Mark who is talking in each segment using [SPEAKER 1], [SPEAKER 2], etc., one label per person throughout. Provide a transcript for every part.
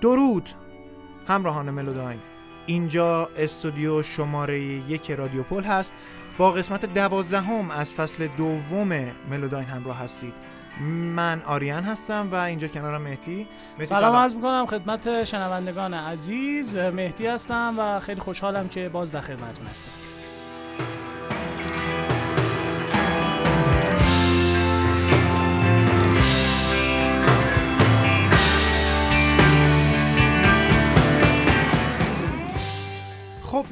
[SPEAKER 1] درود. همراهان ملوداین. اینجا استودیو شماره یک رادیو پل هست. با قسمت دوازدهم از فصل دوم ملوداین همراه هستید. من آریان هستم و اینجا کنارم مهدی.
[SPEAKER 2] مهدی سلام. عرض می‌کنم خدمت شنوندگان عزیز. مهدی هستم و خیلی خوشحالم که باز در خدمتتون هستم.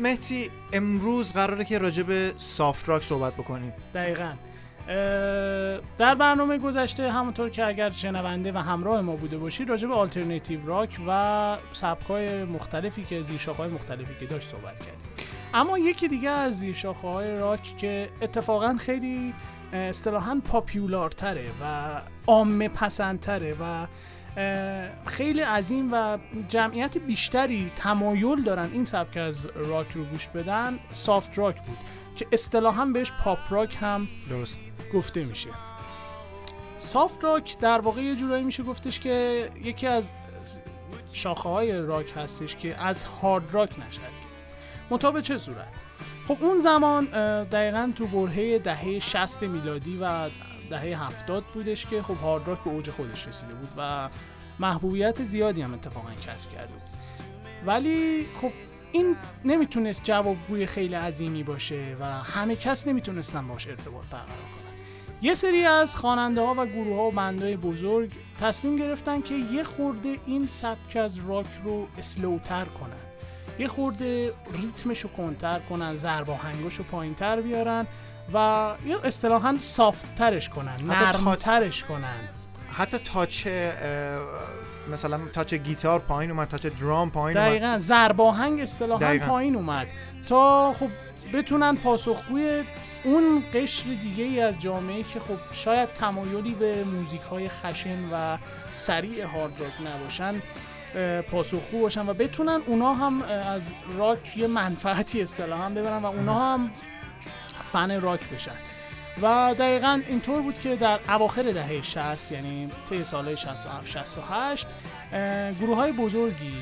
[SPEAKER 1] مهدی امروز قراره که راجع به سافت راک صحبت بکنیم.
[SPEAKER 2] دقیقا. در برنامه گذشته همونطور که اگر شنونده و همراه ما بوده باشید راجع به آلترناتیو راک و سبکای مختلفی که زیرشاخه‌های مختلفی که داشت صحبت کردیم. اما یکی دیگه از زیرشاخه‌های راک که اتفاقا خیلی اصطلاحا پاپیولارتره و عامه پسندتره و خیلی عظیم و جمعیت بیشتری تمایل دارن این سبک از راک رو گوش بدن soft rock بود که اصطلاحا بهش pop rock هم
[SPEAKER 1] درست.
[SPEAKER 2] گفته میشه. soft rock در واقع یه جورایی میشه گفتش که یکی از شاخه های راک هستش که از hard rock نشد مطابق چه صورت؟ خب اون زمان دقیقا تو برهه دهه 60 میلادی و دهه 70 بودش که خب هارد راک به اوج خودش رسیده بود و محبوبیت زیادی هم اتفاقا کسب کرده بود. ولی خب این نمی‌تونست جوابگوی خیلی عظیمی باشه و همه کس نمی‌تونستن باش ارتباط برقرار کنن. یه سری از خواننده ها و گروه ها و بندهای بزرگ تصمیم گرفتن که یه خورده این سبک از راک رو اسلوتر کنن. یه خورده ریتمش رو کنتر کنن ضرب آهنگاش رو پایینتر بیارن و یه اصطلاحا سافتترش کنن نرمترش کنن.
[SPEAKER 1] حتی تاچ مثلا تاچ گیتار پایین اومد تاچ درام پایین
[SPEAKER 2] اومد. دقیقا زرباهنگ اصطلاحا پایین اومد. تا خب بتونن پاسخگوی اون قشر دیگه ای از جامعه که خب شاید تمایلی به موزیک های خشن و سریع هارد راک نباشن پاسخگو باشن و بتونن اونا هم از راک یه منفعتی اصطلاحا ببرن و اونا هم فن راک بشن. و دقیقا اینطور بود که در اواخر دهه 60 یعنی طی سالهای 67 68 گروه های بزرگی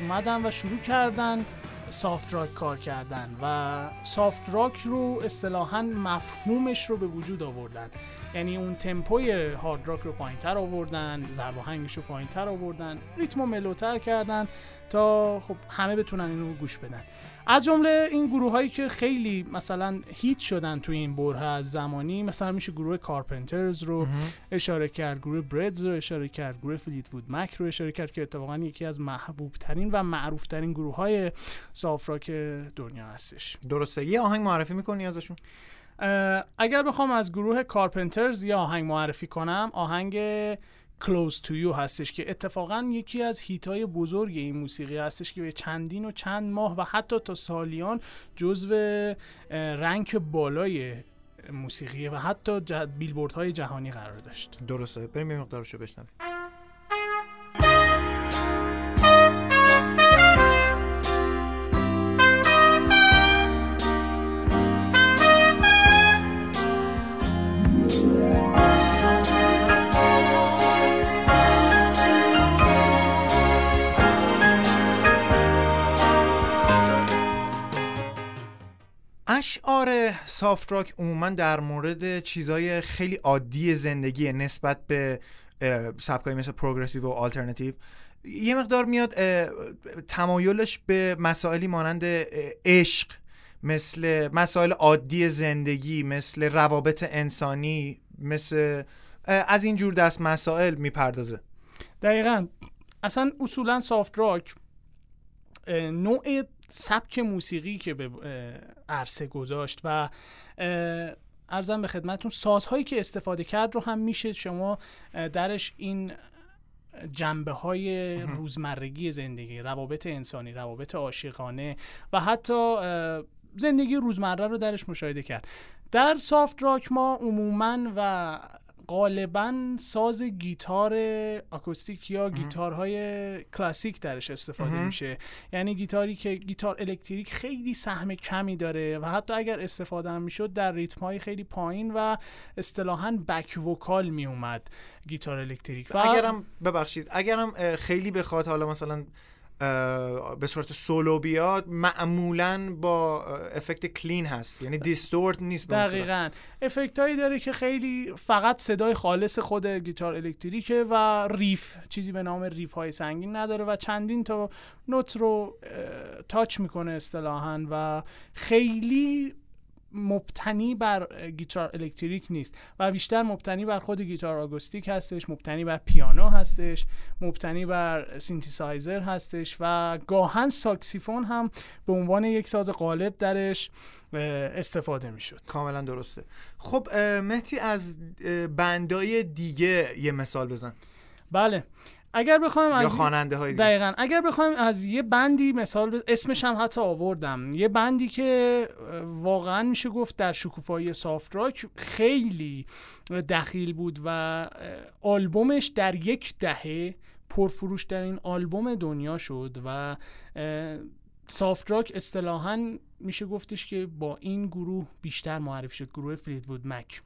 [SPEAKER 2] اومدن و شروع کردن سافت راک کار کردن و سافت راک رو اصطلاحا مفهومش رو به وجود آوردن. یعنی اون تمپوی هارد راک رو پایینتر آوردن ضرب آهنگش رو پایینتر آوردن ریتم و ملوتر کردن تا خب همه بتونن اینو گوش بدن. از جمله این گروه هایی که خیلی مثلا هیت شدن تو این بره از زمانی مثلا میشه گروه کارپنترز رو اشاره کرد گروه بردز رو اشاره کرد گروه فلیت وود مک رو اشاره کرد که اتفاقا یکی از محبوب ترین و معروف ترین گروه های سافراک دنیا هستش.
[SPEAKER 1] درسته. یه آهنگ معرفی می‌کنی ازشون؟
[SPEAKER 2] اگر بخوام از گروه کارپنترز یه آهنگ معرفی کنم آهنگ Close to You هستش که اتفاقا یکی از هیتای بزرگ این موسیقی هستش که به چندین و چند ماه و حتی تا سالیان جزو رنگ بالای موسیقی و حتی بیلبوردهای جهانی قرار داشت.
[SPEAKER 1] درسته. بریم یه مقدارشو بشنویم. سافت راک عموما در مورد چیزای خیلی عادی زندگی نسبت به سبکایی مثل پروگرسیو و آلترناتیو یه مقدار میاد تمایلش به مسائلی مانند عشق مثل مسائل عادی زندگی مثل روابط انسانی مثل از این جور دست مسائل می‌پردازه.
[SPEAKER 2] دقیقا. اصلا اصولا سافت راک نوع سبک موسیقی که به عرصه گذاشت و ارزم به خدمتون سازهایی که استفاده کرد رو هم میشه شما درش این جنبه های روزمرگی زندگی روابط انسانی روابط عاشقانه و حتی زندگی روزمره رو درش مشاهده کرد. در سافت راک ما عموما و غالبا ساز گیتار آکوستیک یا گیتارهای کلاسیک درش استفاده میشه. یعنی گیتاری که گیتار الکتریک خیلی سهم کمی داره و حتی اگر استفاده هم می‌شد در ریتم های خیلی پایین و اصطلاحا back vocal میومد گیتار الکتریک.
[SPEAKER 1] و اگرم ببخشید اگرم خیلی بخواد حالا مثلا به صورت سولو بیاد معمولا با effect clean هست. یعنی distort نیست
[SPEAKER 2] دقیقا. effect هایی داره که خیلی فقط صدای خالص خود گیتار الکتریکه و riff. چیزی به نام riff های سنگین نداره و چندین تا نوت رو touch می‌کنه اصطلاحا و خیلی مبتنی بر گیتار الکتریک نیست و بیشتر مبتنی بر خود گیتار آکوستیک هستش مبتنی بر پیانو هستش مبتنی بر سینتیسایزر هستش و گاهاً ساکسیفون هم به عنوان یک ساز قالب درش استفاده می‌شد.
[SPEAKER 1] کاملا درسته. خب مهتی از بندای دیگه یه مثال بزن.
[SPEAKER 2] بله. اگر بخوایم
[SPEAKER 1] از خواننده های
[SPEAKER 2] دقیقا. اگر بخوایم از یه بندی مثال اسمش هم حتی آوردم. یه بندی که واقعا میشه گفت در شکوفایی سافت راک خیلی دخیل بود و آلبومش در یک دهه پرفروش در این آلبوم دنیا شد و سافت راک اصطلاحا میشه گفتش که با این گروه بیشتر معرفی شد. گروه فلیدوود مک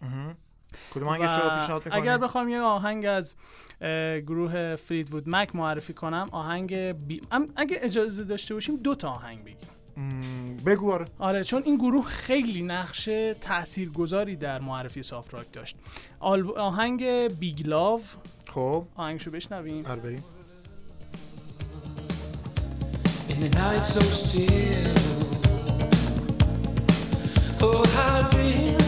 [SPEAKER 1] کدوم آهنگش رو پیشنهاد
[SPEAKER 2] اگر بخوام یه آهنگ از گروه فریدوود مک معرفی کنم آهنگ بی... اگه اجازه داشته باشیم دو تا آهنگ بگیم.
[SPEAKER 1] بگو آره.
[SPEAKER 2] آره چون این گروه خیلی نقش تاثیرگذاری در معرفی سافت راک داشت. آهنگ بیگ لاو.
[SPEAKER 1] خب.
[SPEAKER 2] آهنگشو بشنویم.
[SPEAKER 1] آره بریم.
[SPEAKER 3] In the night so still. Oh how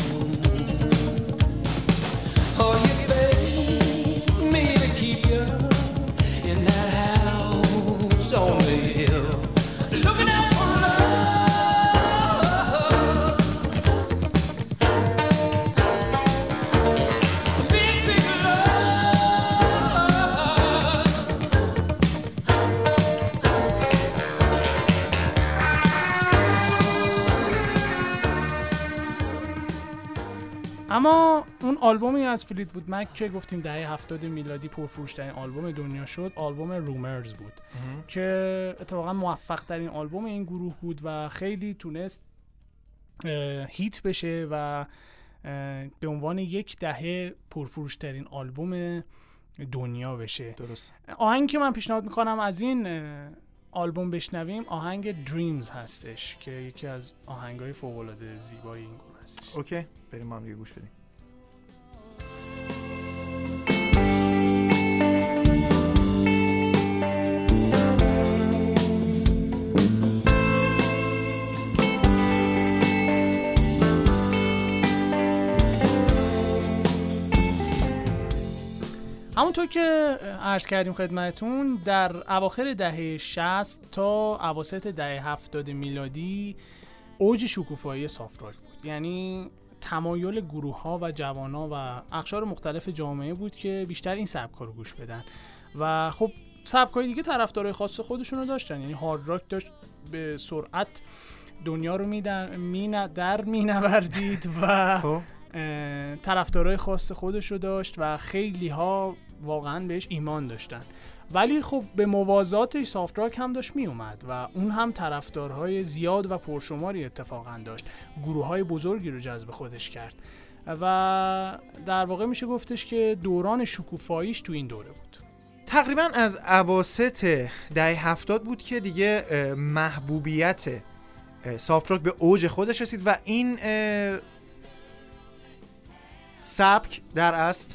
[SPEAKER 2] اما اون آلبومی از فلیت وود مک که گفتیم دهه 70 میلادی پرفروشترین آلبوم دنیا شد آلبوم رومرز بود. که اتفاقا موفق ترین آلبوم این گروه بود و خیلی تونست اه، هیت بشه و اه، به عنوان یک دهه پرفروشترین آلبوم دنیا بشه.
[SPEAKER 1] درست.
[SPEAKER 2] آهنگی که من پیشنهاد می‌کنم از این اه، آلبوم بشنویم آهنگ دریمز هستش که یکی از آهنگای فوق‌العاده زیبای این گروه. هستش.
[SPEAKER 1] اوکی بریم با هم دیگه گوش بدیم.
[SPEAKER 2] همونطور که عرض کردیم خدمتون در اواخر دهه 60 تا اواسط دهه 70 میلادی اوج شکوفایی سافت راک بود. یعنی تمایل گروه ها و جوان ها و اقشار مختلف جامعه بود که بیشتر این سبک رو گوش بدن. و خب سبک های دیگه طرفدارای خاص خودشون رو داشتن. یعنی هارد راک داشت به سرعت دنیا رو میدن می در مینوردید و
[SPEAKER 1] خب.
[SPEAKER 2] طرفدارای خاص خودش رو داشت و خیلی ها واقعا بهش ایمان داشتن. ولی خب به موازاتش سافت راک هم داشت می اومد و اون هم طرفدارهای زیاد و پرشماری اتفاقا داشت. گروه های بزرگی رو جذب خودش کرد. و در واقع میشه گفتش که دوران شکوفاییش تو این دوره بود.
[SPEAKER 1] تقریبا از اواسط دهه هفتاد بود که دیگه محبوبیت سافت راک به اوج خودش رسید و این سبک در اصل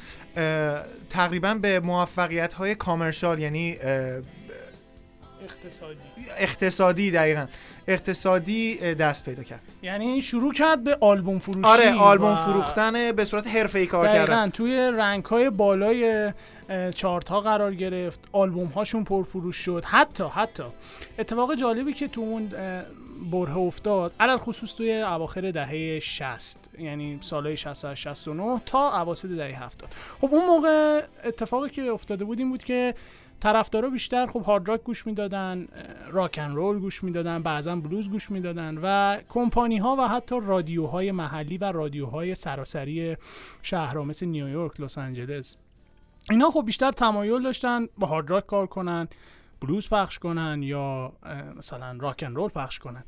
[SPEAKER 1] تقریبا به موفقیت های کامرشال یعنی
[SPEAKER 2] اقتصادی.
[SPEAKER 1] اقتصادی دقیقا. اقتصادی دست پیدا کرد.
[SPEAKER 2] یعنی شروع کرد به آلبوم فروشی.
[SPEAKER 1] آره آلبوم فروختن به صورت حرفه‌ای کار کردن.
[SPEAKER 2] توی رنگ های بالای چارت ها قرار گرفت. آلبوم هاشون پرفروش شد. حتی حتی. اتفاق جالبی که تو اون بره افتاد. علل خصوص توی اواخر دهه 60 یعنی سالهای 60 69 تا اواسط دهه 70 خب اون موقع اتفاقی که افتاده بود این بود که طرفدارا بیشتر خب هارد راک گوش می‌دادن راک ان رول گوش می‌دادن بعضا بلوز گوش می‌دادن و کمپانی ها و حتی رادیوهای محلی و رادیوهای سراسری شهرها مثل نیویورک لس آنجلس. اینا خب بیشتر تمایل داشتن با هارد راک کار کنن. بلوز پخش کنن یا مثلا راک ان رول پخش کنن.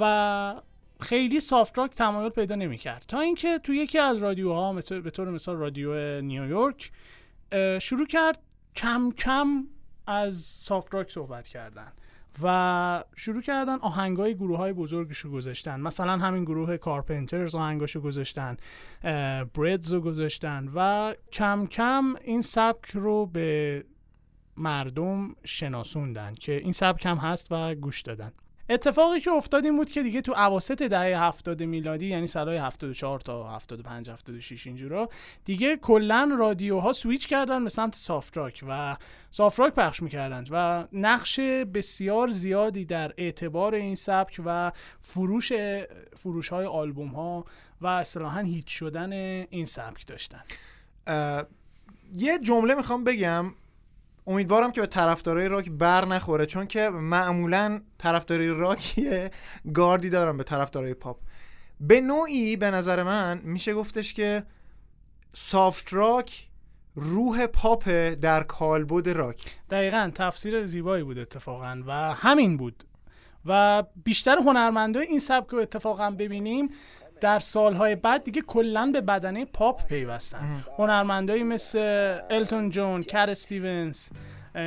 [SPEAKER 2] و خیلی سافت راک تمایل پیدا نمی‌کرد. تا اینکه تو یکی از رادیوها به طور مثال رادیو نیویورک شروع کرد کم کم از سافت راک صحبت کردن و شروع کردن آهنگای گروه های بزرگش رو گذاشتن. مثلا همین گروه کارپنترز آهنگاشو گذاشتن بردز رو گذاشتن و کم کم این سبک رو به مردم شناسوندن که این سبک هم هست و گوش دادن. اتفاقی که افتاد این بود که دیگه تو اواسط دهه 70 میلادی یعنی سالهای 74 تا 75 76 اینجورا دیگه کلا رادیوها سویچ کردن به سمت سافت راک و سافت راک پخش می‌کردن و نقش بسیار زیادی در اعتبار این سبک و فروش فروش های آلبوم ها و اصطلاحا hit شدن این سبک داشتن.
[SPEAKER 1] یه جمله می‌خوام بگم. امیدوارم که به طرفدارای راک بر نخوره چون که معمولا طرفدارای راک گاردی دارن به طرفدارای پاپ. به نوعی به نظر من میشه گفتش که سافت راک روح پاپ در کالبد راک.
[SPEAKER 2] دقیقا تفسیر زیبایی بود اتفاقا و همین بود. و بیشتر هنرمندای این سبک رو اتفاقا ببینیم. در سالهای بعد دیگه کلا به بدنه پاپ پیوستن. هنرمندایی مثل التون جون، کت استیونز،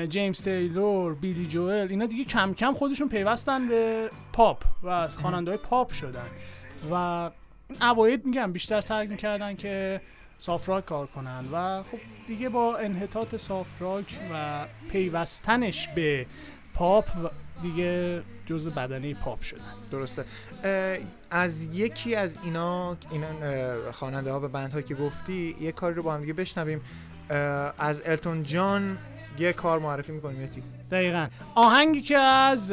[SPEAKER 2] جیمز تیلور، بیلی جوئل اینا دیگه کم کم خودشون پیوستن به پاپ و از خواننده پاپ شدن. و اوایل میگم بیشتر سعی می‌کردن که سافت راک کار کنن و خب دیگه با انحطاط سافت راک و پیوستنش به پاپ دیگه جزء بدنه پاپ شدن.
[SPEAKER 1] درسته. از یکی از اینا اینا خواننده ها به band هایی که گفتی یه کاری رو با هم دیگه بشنویم. از التون جان یه کار معرفی می‌کنیم یه تیپ
[SPEAKER 2] دقیقا. آهنگی که از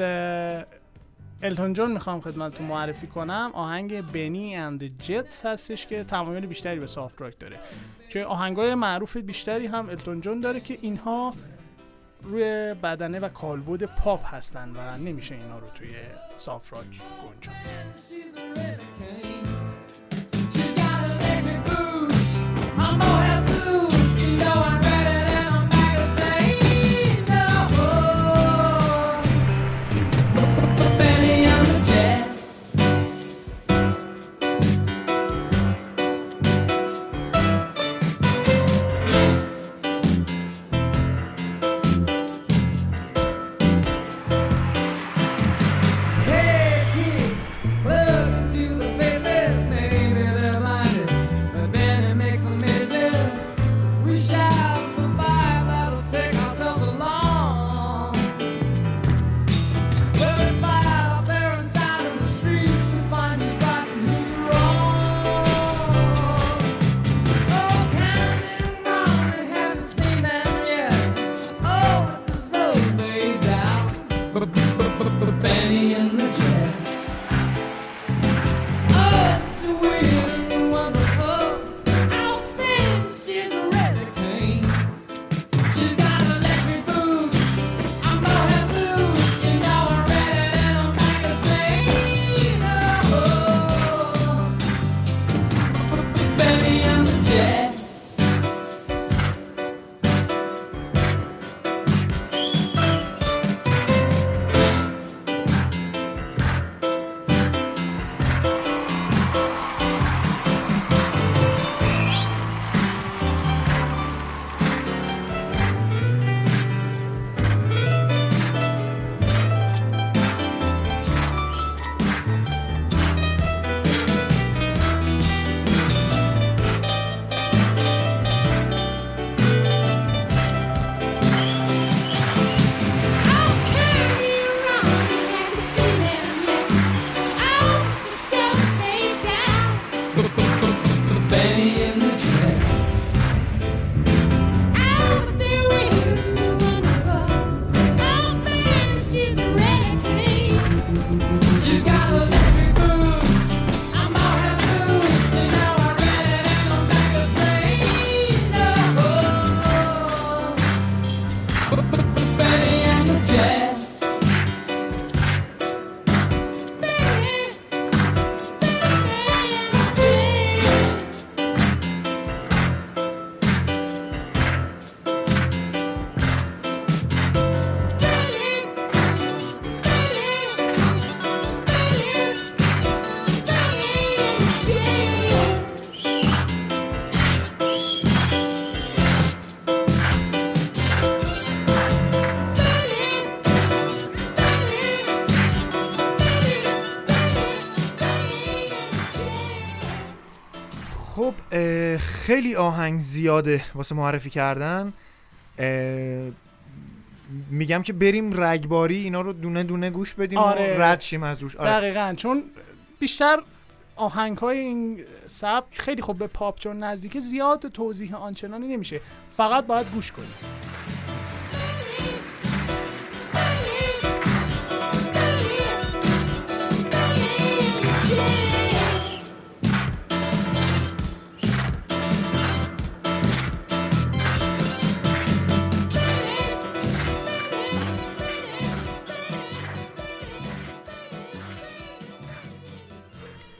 [SPEAKER 2] التون جان می‌خوام خدمتتون معرفی کنم آهنگ Bennie and Jets هستش که تمایل بیشتری به سافت راک داره. که آهنگای معروف بیشتری هم التون جان داره که اینها روی بدنه و کالبد پاپ هستن و نمیشه اینا رو توی سافت راک گنجون.
[SPEAKER 1] خیلی آهنگ زیاده واسه معرفی کردن میگم که بریم رگباری اینا رو دونه دونه گوش بدیم آره. و رد شیم از روش
[SPEAKER 2] آره. دقیقا چون بیشتر آهنگ های این سبک خیلی خوب به پاپ چون نزدیک زیاد توضیح آنچنانی نمیشه فقط باید گوش کنیم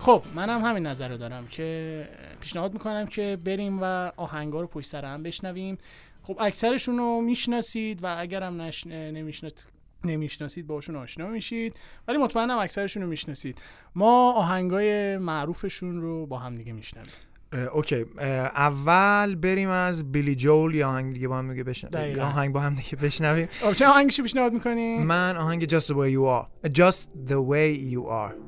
[SPEAKER 2] خب منم همین نظر رو دارم که پیشنهاد می‌کنم که بریم و آهنگا رو پشت سر هم بشنویم. خب اکثرشون رو می‌شناسید و اگرم نش... نمی‌شناسید نمی‌شناسید باشون آشنا میشید. ولی مطمئنم اکثرشون رو می‌شناسید. ما آهنگای معروفشون رو با هم دیگه میشنویم.
[SPEAKER 1] اوکی. اول بریم از بیلی جول یا آهنگ دیگه با هم دیگه بشنویم آهنگ با هم دیگه بشنویم.
[SPEAKER 2] خب، چه آهنگشو پیشنهاد می‌کنیم
[SPEAKER 1] من آهنگ Just the way you are. Just the way you are.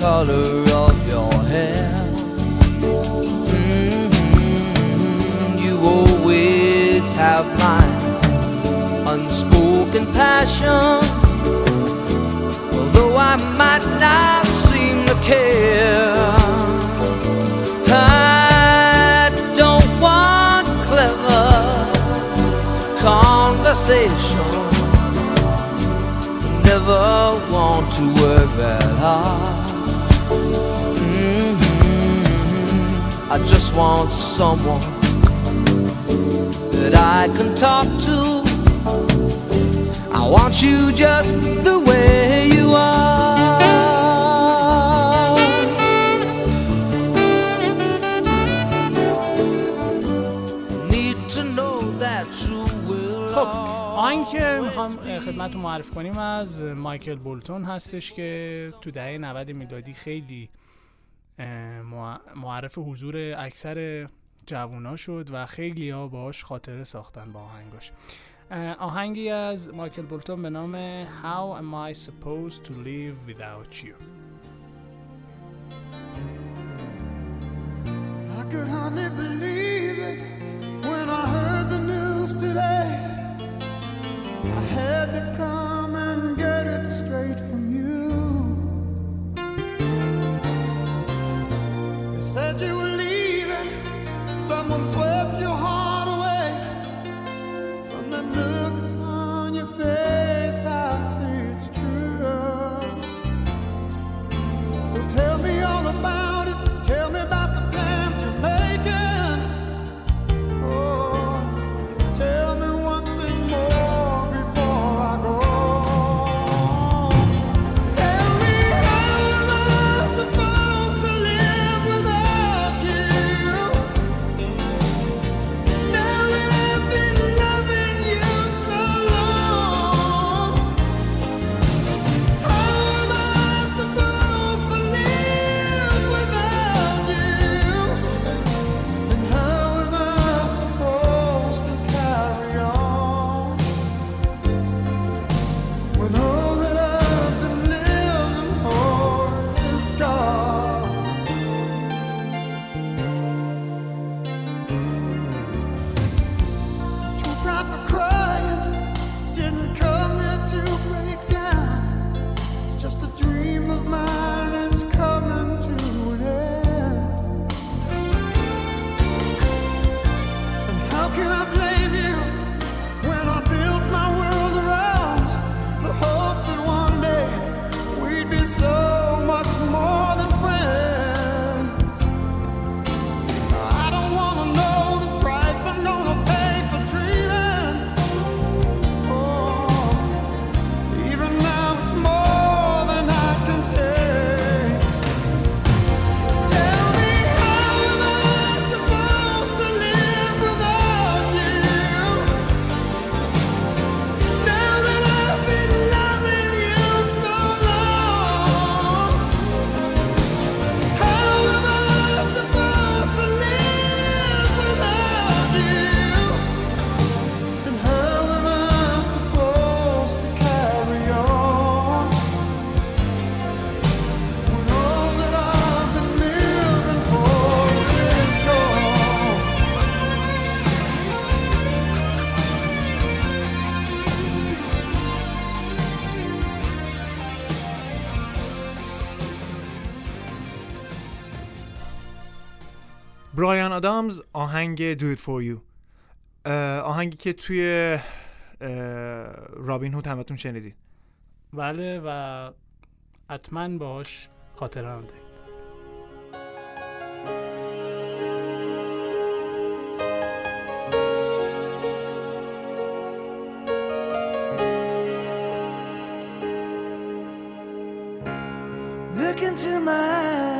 [SPEAKER 4] Color of your hair. Mm-hmm. You always have my unspoken passion. Although I might not seem to care. I don't want clever conversation never want to work that hard. I just want someone that I can talk to. I want you just the way you are. Need to know that you will.
[SPEAKER 2] آهنگ که می‌خوام خدمتتون معرف کنیم از مایکل بولتون هستش که تو دهه 90 میلادی خیلی معرف حضور اکثر جوونا شد و خیلی ها باش خاطره ساختن با آهنگاش آهنگی از مایکل بولتون به نام How am I supposed to live without you I could hardly believe it when I heard the news today I had to come and get it straight from Said you were leaving, someone swept your heart
[SPEAKER 1] آهنگ Do It For You. آهنگی که توی رابین هود همتون شنیدید
[SPEAKER 5] بله و حتما باش خاطره هم دارید. Look into my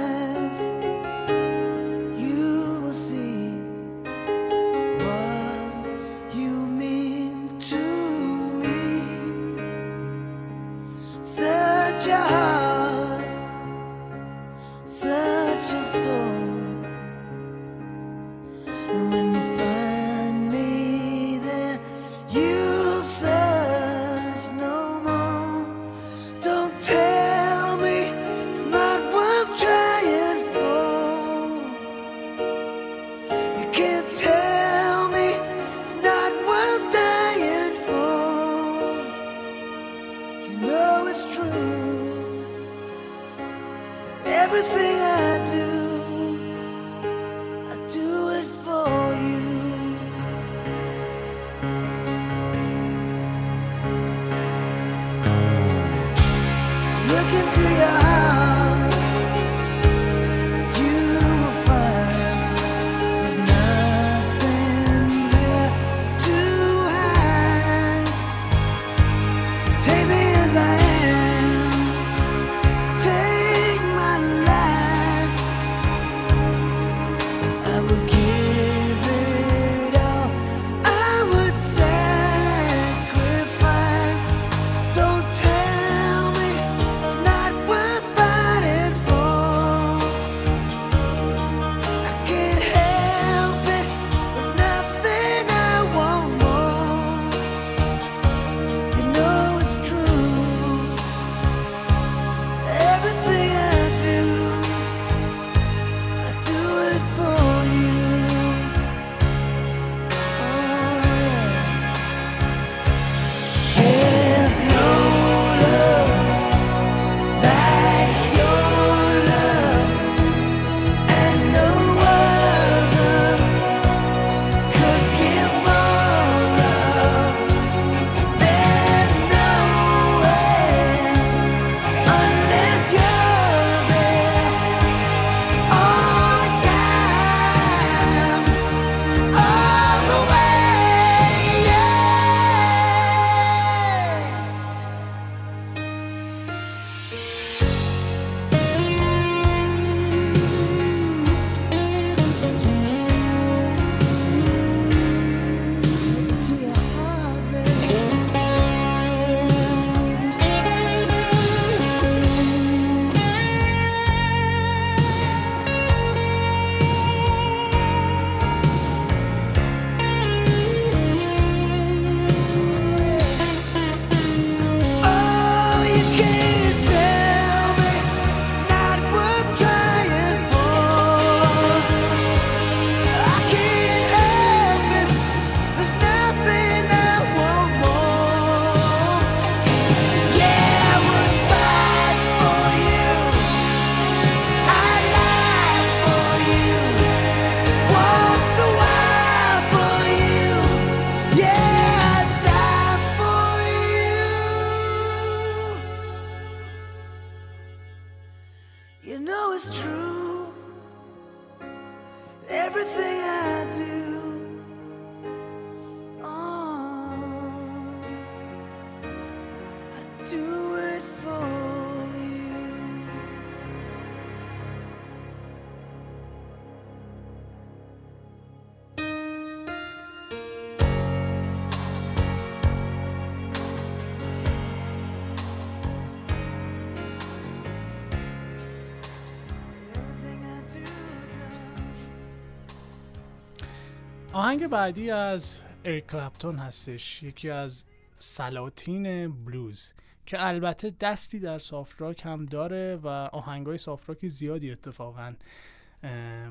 [SPEAKER 5] بعدی از اریک کلپتون هستش. یکی از سلاطین بلوز که البته دستی در soft هم داره و آهنگای soft زیادی اتفاقا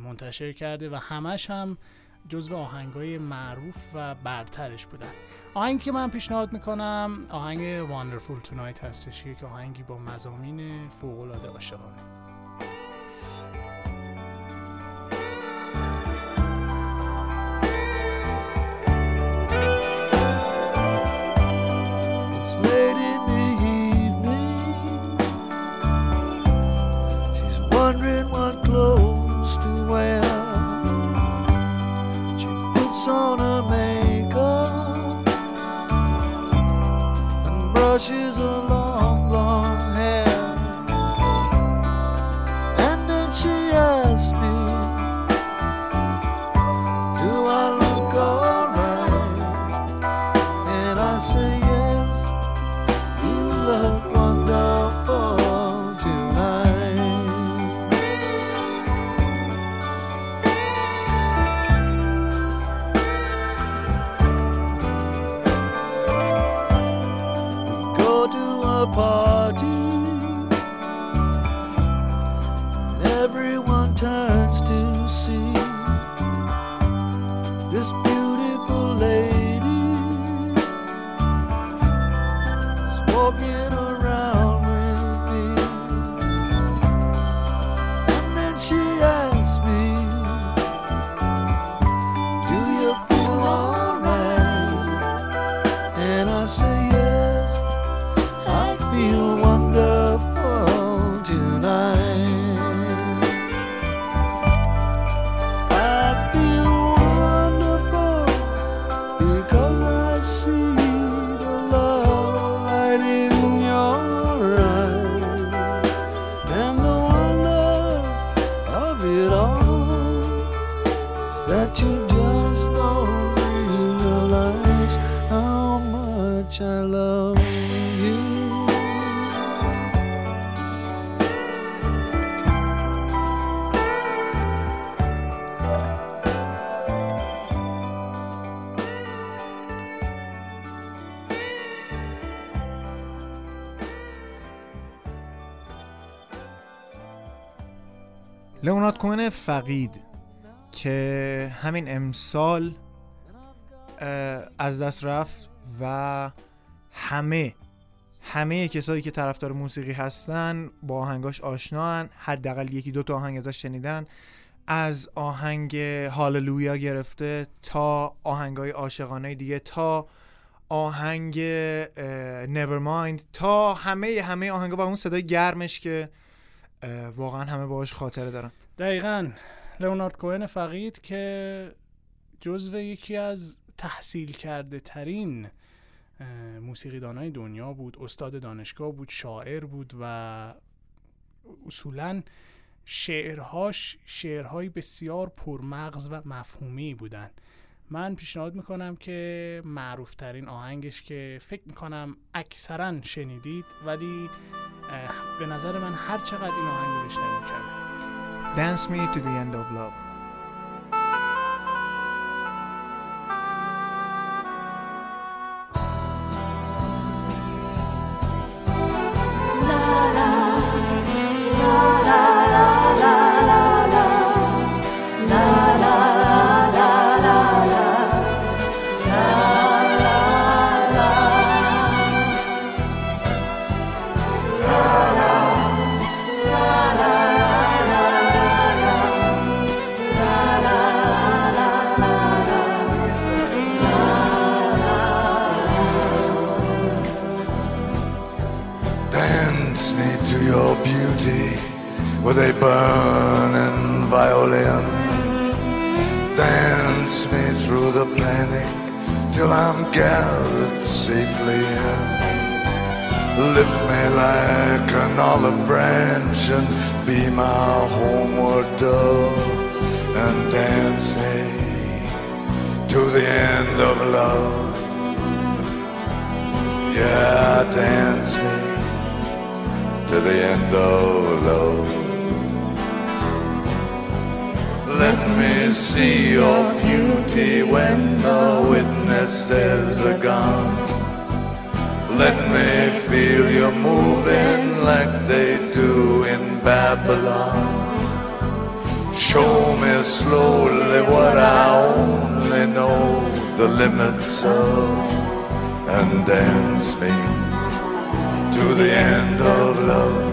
[SPEAKER 5] منتشر کرده و همش هم جزو آهنگای معروف و برترش بودن. آهنگی که من پیشنهاد می‌کنم آهنگ Wonderful Tonight هستش که آهنگی با مضامین فوق‌العاده عاشقانه.
[SPEAKER 6] say فقید که همین امسال از دست رفت و همه همه کسایی که طرفدار موسیقی هستن با آهنگاش آشنان حداقل یکی دو تا آهنگ ازش شنیدن. از آهنگ هاللویا گرفته تا آهنگای عاشقانه دیگه تا آهنگ Nevermind تا همه همه آهنگا و اون صدای گرمش که واقعا همه باهاش خاطره دارن.
[SPEAKER 2] دقیقا. لئونارد کوهن فقید که جزو یکی از تحصیل کرده ترین موسیقیدانای دنیا بود استاد دانشگاه بود شاعر بود و اصولا شعرهاش شعرهای بسیار پرمغز و مفهومی بودن. من پیشنهاد می‌کنم که معروف ترین آهنگش که فکر می‌کنم اکثرا شنیدید ولی به نظر من هر چقدر این آهنگ رو بشنویم کمه.
[SPEAKER 6] Dance me to the end of love
[SPEAKER 7] till I'm gathered safely in. Lift me like an olive branch and be my homeward dove and dance me to the end of love. Yeah, dance me to the end of love let me see your beauty when
[SPEAKER 8] the witnesses are gone. Let me feel you moving like they do in Babylon. Show me slowly what I only know the limits of and dance me to the end of love.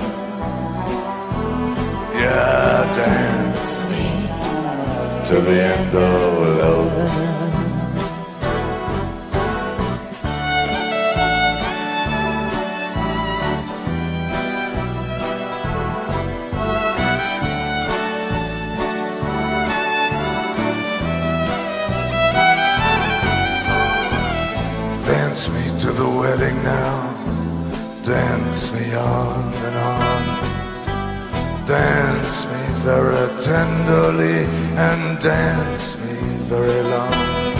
[SPEAKER 8] Dance me to the wedding now. Dance me on and on. Dance me very tenderly and dance me very long.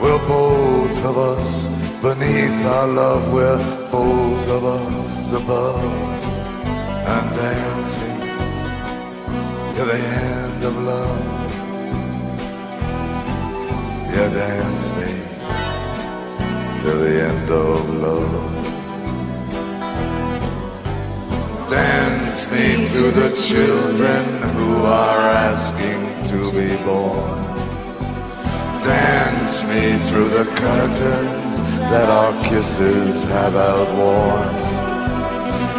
[SPEAKER 8] We're both of us beneath our love, we're
[SPEAKER 7] both of us above and dancing to
[SPEAKER 9] the end of love. Yeah, dance me to the end of love. Dance me to the children who are asking to be born. Dance me through the curtains that our kisses have outworn.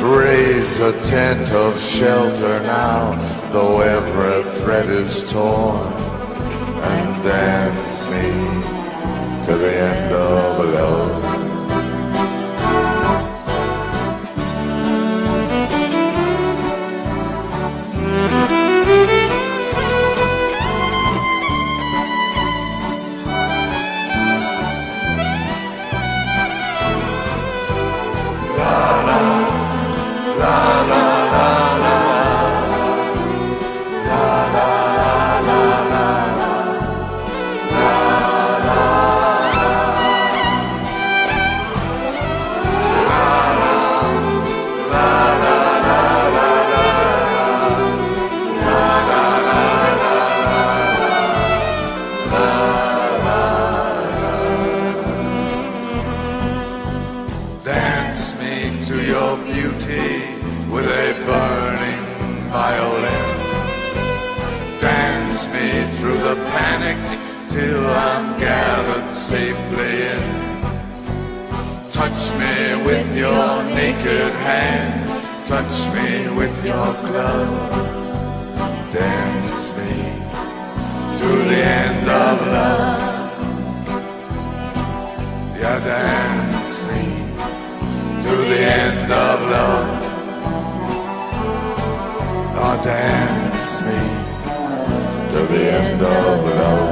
[SPEAKER 9] Raise a tent of shelter now, though every thread is torn. And dance me to the end of your glove. Dance me to the end of love. Yeah, dance me to the end of love. Oh, dance me to the end of love.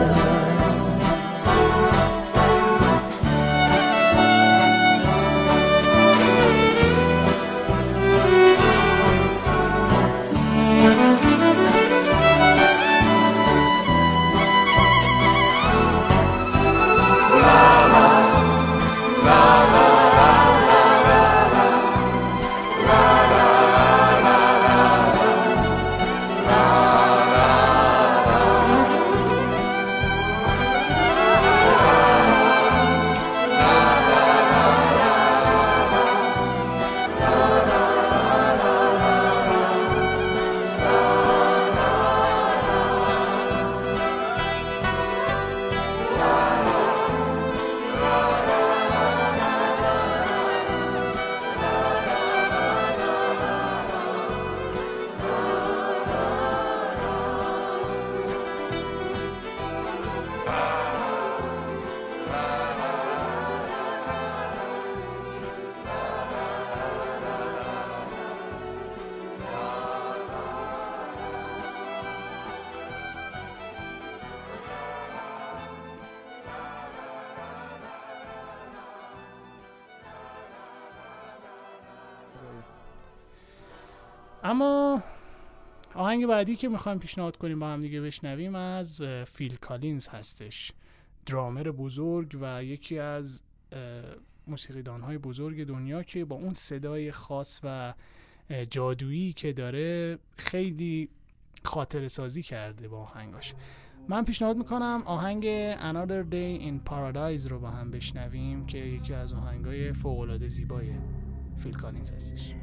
[SPEAKER 9] اما آهنگ بعدی که می‌خوایم پیشنهاد کنیم با هم دیگه بشنویم از فیل کالینز هستش. درامر بزرگ و یکی از موسیقیدان های بزرگ دنیا که با اون صدای خاص و جادویی که داره خیلی خاطر سازی کرده با آهنگاش. من پیشنهاد می‌کنم آهنگ Another Day in Paradise رو با هم بشنویم که یکی
[SPEAKER 1] از آهنگای فوقالعاده زیبای فیل کالینز هستش.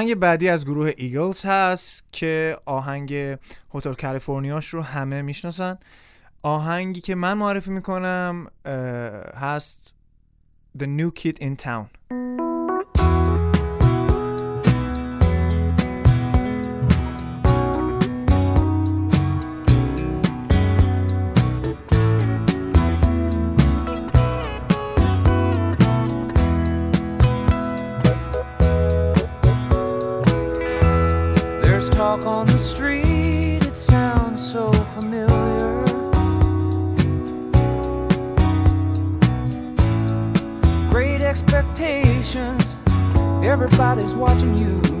[SPEAKER 1] آهنگ بعدی از گروه ایگلز هست که آهنگ هتل
[SPEAKER 10] کالیفرنیاش رو همه می‌شناسن. آهنگی که من معرفی می‌کنم هست The New Kid in Town. walk on the street, it sounds so familiar. Great expectations, everybody's watching you.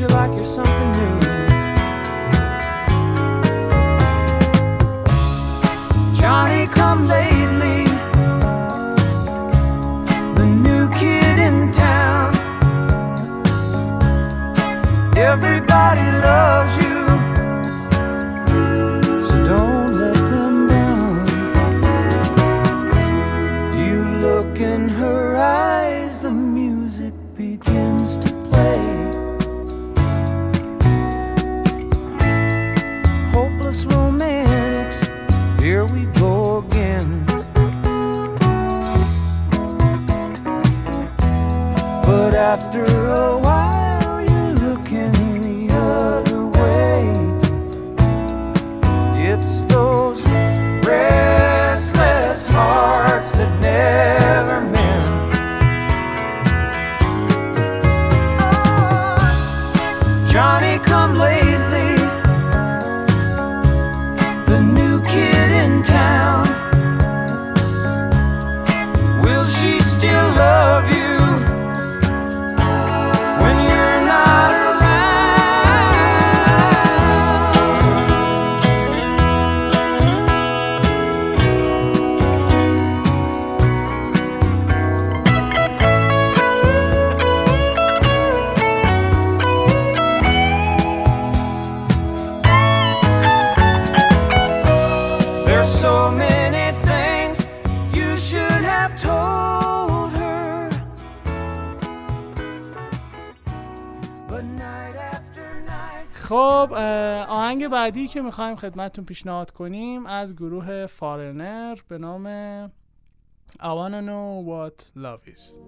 [SPEAKER 10] you like you're something new. Johnny come lately, the new kid in town. Everybody loves you. بعدی که می‌خوایم خدمتتون پیشنهاد کنیم از گروه فارنر به نام I wanna know what love is.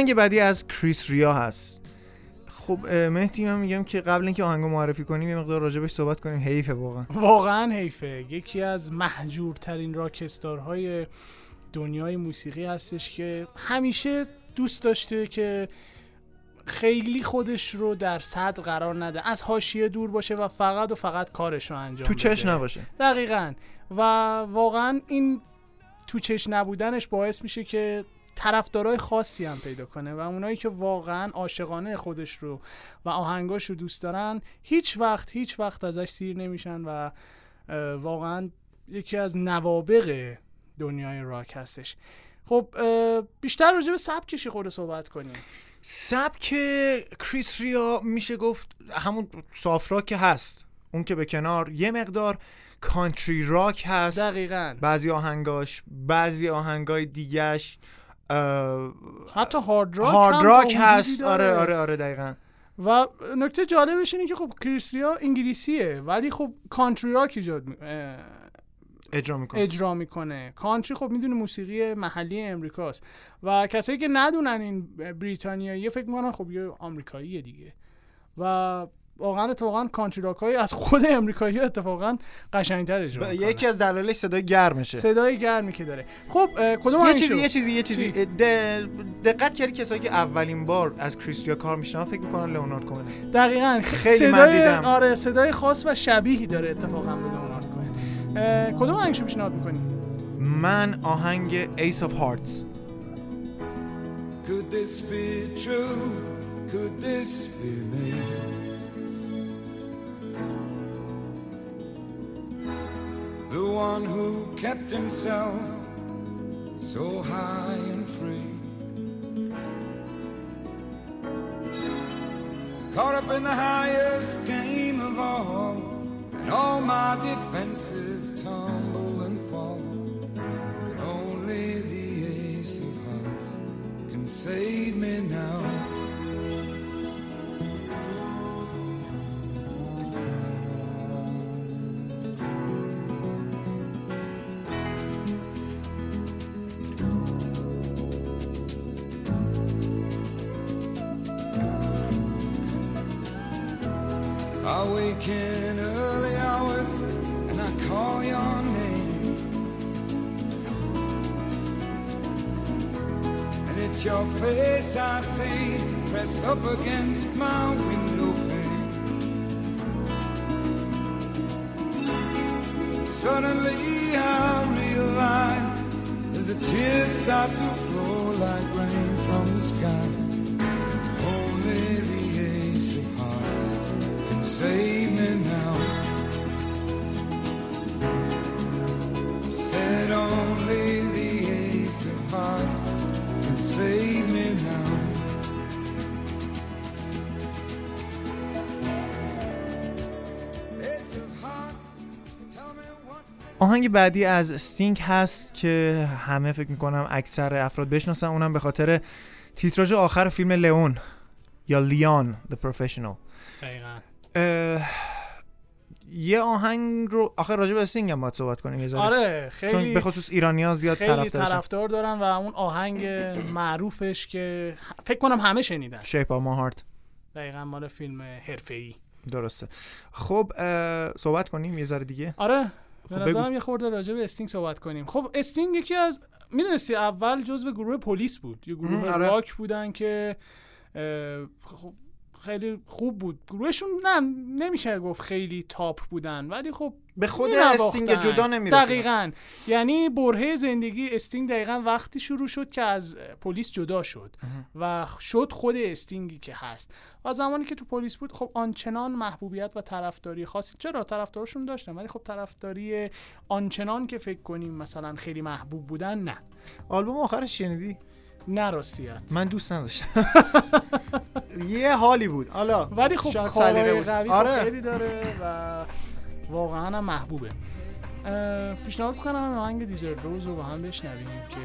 [SPEAKER 1] آهنگ بعدی از کریس ریا هست. خب مهدی من میگم که قبل اینکه آهنگو معرفی کنیم یه مقدار راجبش صحبت کنیم. حیفه واقعا.
[SPEAKER 2] واقعا حیفه. یکی از محجورترین راکستارهای دنیای موسیقی هستش که همیشه دوست داشته که خیلی خودش رو در صد قرار نده. از حاشیه دور باشه و فقط و فقط کارش رو انجام
[SPEAKER 1] تو چش نباشه.
[SPEAKER 2] دقیقا. و واقعا این تو چش نبودنش باعث میشه که طرفدارای خاصی هم پیدا کنه و اونایی که واقعا عاشقانه خودش رو و آهنگاش رو دوست دارن هیچ وقت هیچ وقت ازش سیر نمیشن و واقعا یکی از نوابق دنیای راک هستش. خب بیشتر راجع به سبکشی خود صحبت کنیم؟
[SPEAKER 1] سبک کریس ریا میشه گفت همون صاف راک هست. اون که به کنار یه مقدار کانتری راک هست.
[SPEAKER 2] دقیقا.
[SPEAKER 1] بعضی آهنگاش بعضی آهنگای دیگهش.
[SPEAKER 2] حتی هارد راک,
[SPEAKER 1] هارد راک هست. آره آره آره دقیقا.
[SPEAKER 2] و نکته جالبش اینه که خب کریستریا انگلیسیه ولی خب کانتری راک ایجاد
[SPEAKER 1] اجرا می‌کنه.
[SPEAKER 2] اجرا می‌کنه. کانتری خب می‌دونه موسیقی محلی امریکاست. و کسایی که ندونن این بریتانیایی فکر می‌کنن خب یه آمریکاییه دیگه. و واقعا اتفاقا کانتری راک های از خود امریکایی اتفاقا قشنگتر اجرا
[SPEAKER 1] یکی از دلایلش صدای گرمشه.
[SPEAKER 2] صدای گرمی که داره. خب کدوم
[SPEAKER 1] یه چیزی یه چیزی یه چیزی. دقت کردی کسایی که اولین بار از کریستیا کار میشنن فکر می‌کنن لئونارد کوهن
[SPEAKER 2] دقیقاً. خیلی صدای آره صدای خاص و شبیهی داره اتفاقا به لئونارد کوهن کدوم آهنگشو پیشنهاد می‌کنی؟
[SPEAKER 1] من آهنگ Ace of Hearts. Could this be true? Could this be me? One who kept himself so high and free. Caught up in the highest game of all, and all my defenses tumble and fall. And only the ace of hearts can save me now. In early hours and I call your name. And it's your face I see pressed up against my window pane. Suddenly I realize as the tears start to flow like rain from the sky. آهنگ بعدی از استینگ هست که همه فکر می‌کنم اکثر افراد بشناسن. اونم به خاطر تیتراژ آخر فیلم لئون. یا لیان The Professional.
[SPEAKER 2] دقیقا.
[SPEAKER 1] یه آهنگ رو آخر راجع به استینگ هم باید صحبت کنیم
[SPEAKER 2] یه آره خیلی
[SPEAKER 1] چون به خصوص ایرانی زیاد
[SPEAKER 2] خیلی طرفدار دارن و اون آهنگ معروفش که فکر کنم همه شنیدن.
[SPEAKER 1] Shape of Heart
[SPEAKER 2] دقیقا مال فیلم حرفه‌ای.
[SPEAKER 1] درسته. خب صحبت کنیم یه ذره دیگه.
[SPEAKER 2] آره. به خب نظرم یه خورده راجع به استینگ صحبت کنیم. خب استینگ یکی از می‌دونستی اول جزو گروه پلیس بود. یه گروه آره. راک بودن که خب خیلی خوب بود. گروهشون نه نمیشه گفت خیلی top بودن ولی خب
[SPEAKER 1] به خود استینگ جدا نمی‌رسه.
[SPEAKER 2] دقیقا. یعنی برهه زندگی استینگ دقیقا وقتی شروع شد که از پلیس جدا شد و شد خود استینگی که هست. و زمانی که تو پلیس بود خب آنچنان محبوبیت و طرفداری خاصی چرا؟ طرفدارشون داشتن ولی خب طرفداری آنچنان که فکر کنیم مثلا خیلی محبوب بودن نه.
[SPEAKER 1] آلبوم آخرش شنیدی؟
[SPEAKER 2] نه راستیت
[SPEAKER 1] من دوست نداشتم. یه حالی بود. حالا
[SPEAKER 2] ولی خب کارهای قوی خب آره. خیلی داره و واقعا هم محبوبه. پیشنهاد کنم آهنگ دیزر روز رو با هم بشنویم که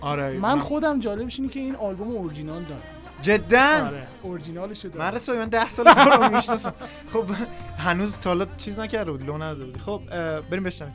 [SPEAKER 1] آره
[SPEAKER 2] من خودم جالبش اینه که این آلبوم اورجینال داره.
[SPEAKER 1] جدا؟
[SPEAKER 2] آره اورجینالش داره.
[SPEAKER 1] مرد من 10 سال تو رو می‌شناسم. خب هنوز تا حالا چیز نکرده بود لو نداده بود خب بریم بشنویم.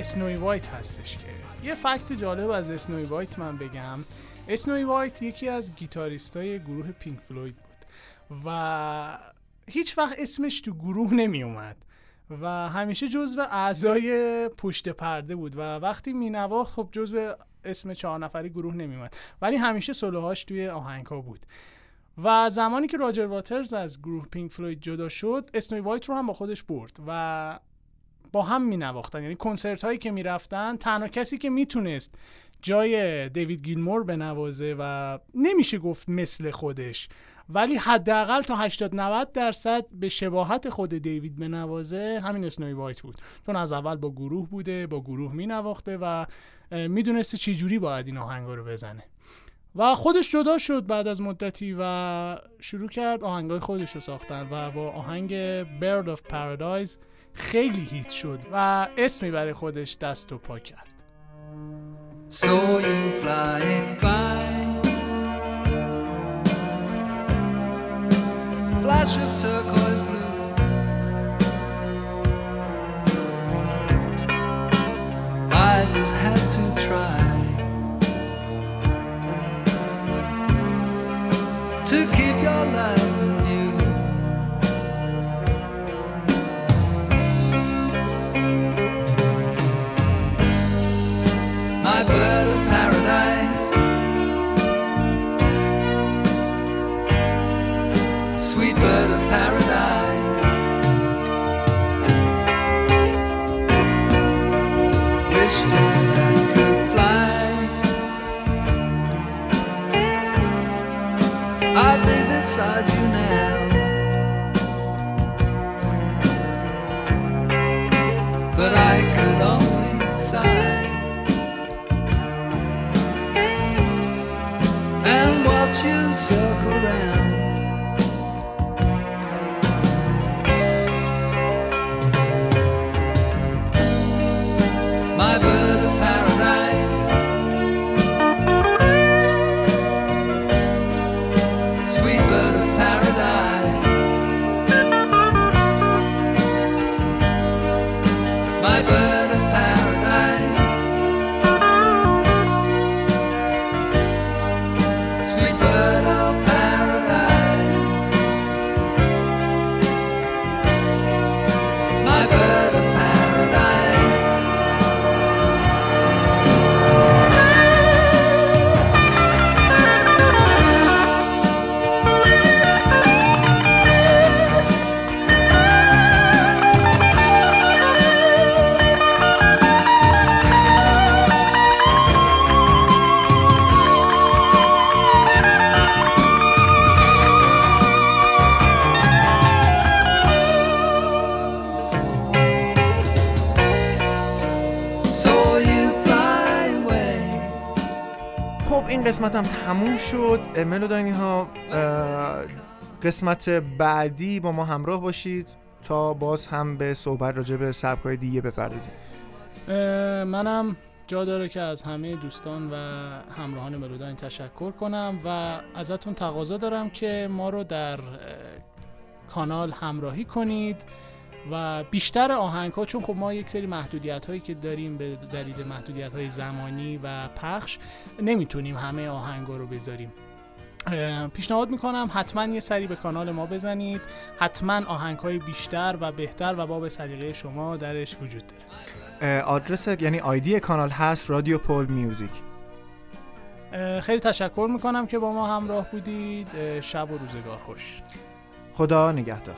[SPEAKER 2] اسنوی وایت هستش که. یه fact جالب از اسنوی وایت من بگم. اسنوی وایت یکی از گیتاریستای گروه پینک فلوید بود و هیچ وقت اسمش تو گروه نمی اومد و همیشه جزو اعضای پشت پرده بود و وقتی مینواخت خب جزو اسم چهار نفری گروه نمیومد. ولی همیشه سولوهاش توی آهنگ ها بود. و زمانی که راجر واترز از گروه پینک فلوید جدا شد اسنوی وایت رو هم با خودش برد و با هم می نواختن یعنی کنسرت هایی که می‌رفتن تنها کسی که می‌تونست جای دیوید گیلمور بنوازه و نمیشه گفت مثل خودش ولی حداقل تا 80 90 درصد به شباهت خود دیوید بنوازه همین اسنوی وایت بود. چون از اول با گروه بوده با گروه می نواخته و می‌دونسته چه جوری باید این آهنگا رو بزنه. و خودش جدا شد بعد از مدتی و شروع کرد آهنگای خودش رو ساختن و با آهنگ Bird of Paradise خیلی هیت شد و اسمی برای خودش دست و پا کرد So to keep your love beside you now. But I could only sigh and watch you circle round.
[SPEAKER 1] قسمت هم تموم شد. ملودانی ها قسمت بعدی با ما همراه باشید تا باز هم به صحبت راجع به سبکای دیگه بپردازیم.
[SPEAKER 2] منم جا داره که از همه دوستان و همراهان ملوداین تشکر کنم و ازتون تقاضا دارم که ما رو در کانال همراهی کنید. و بیشتر آهنگ ها چون خب ما یک سری محدودیت هایی که داریم به دلیل محدودیت های زمانی و پخش نمی‌تونیم همه آهنگ ها رو بذاریم. پیشنهاد می‌کنم حتما یه سری به کانال ما بزنید. حتما آهنگ های بیشتر و بهتر و باب سلیقه شما درش وجود داره.
[SPEAKER 1] آدرس یعنی آیدی کانال هست رادیو پول میوزیک.
[SPEAKER 2] خیلی تشکر می‌کنم که با ما همراه بودید. شب و روزگار خوش.
[SPEAKER 1] خدا نگهدار.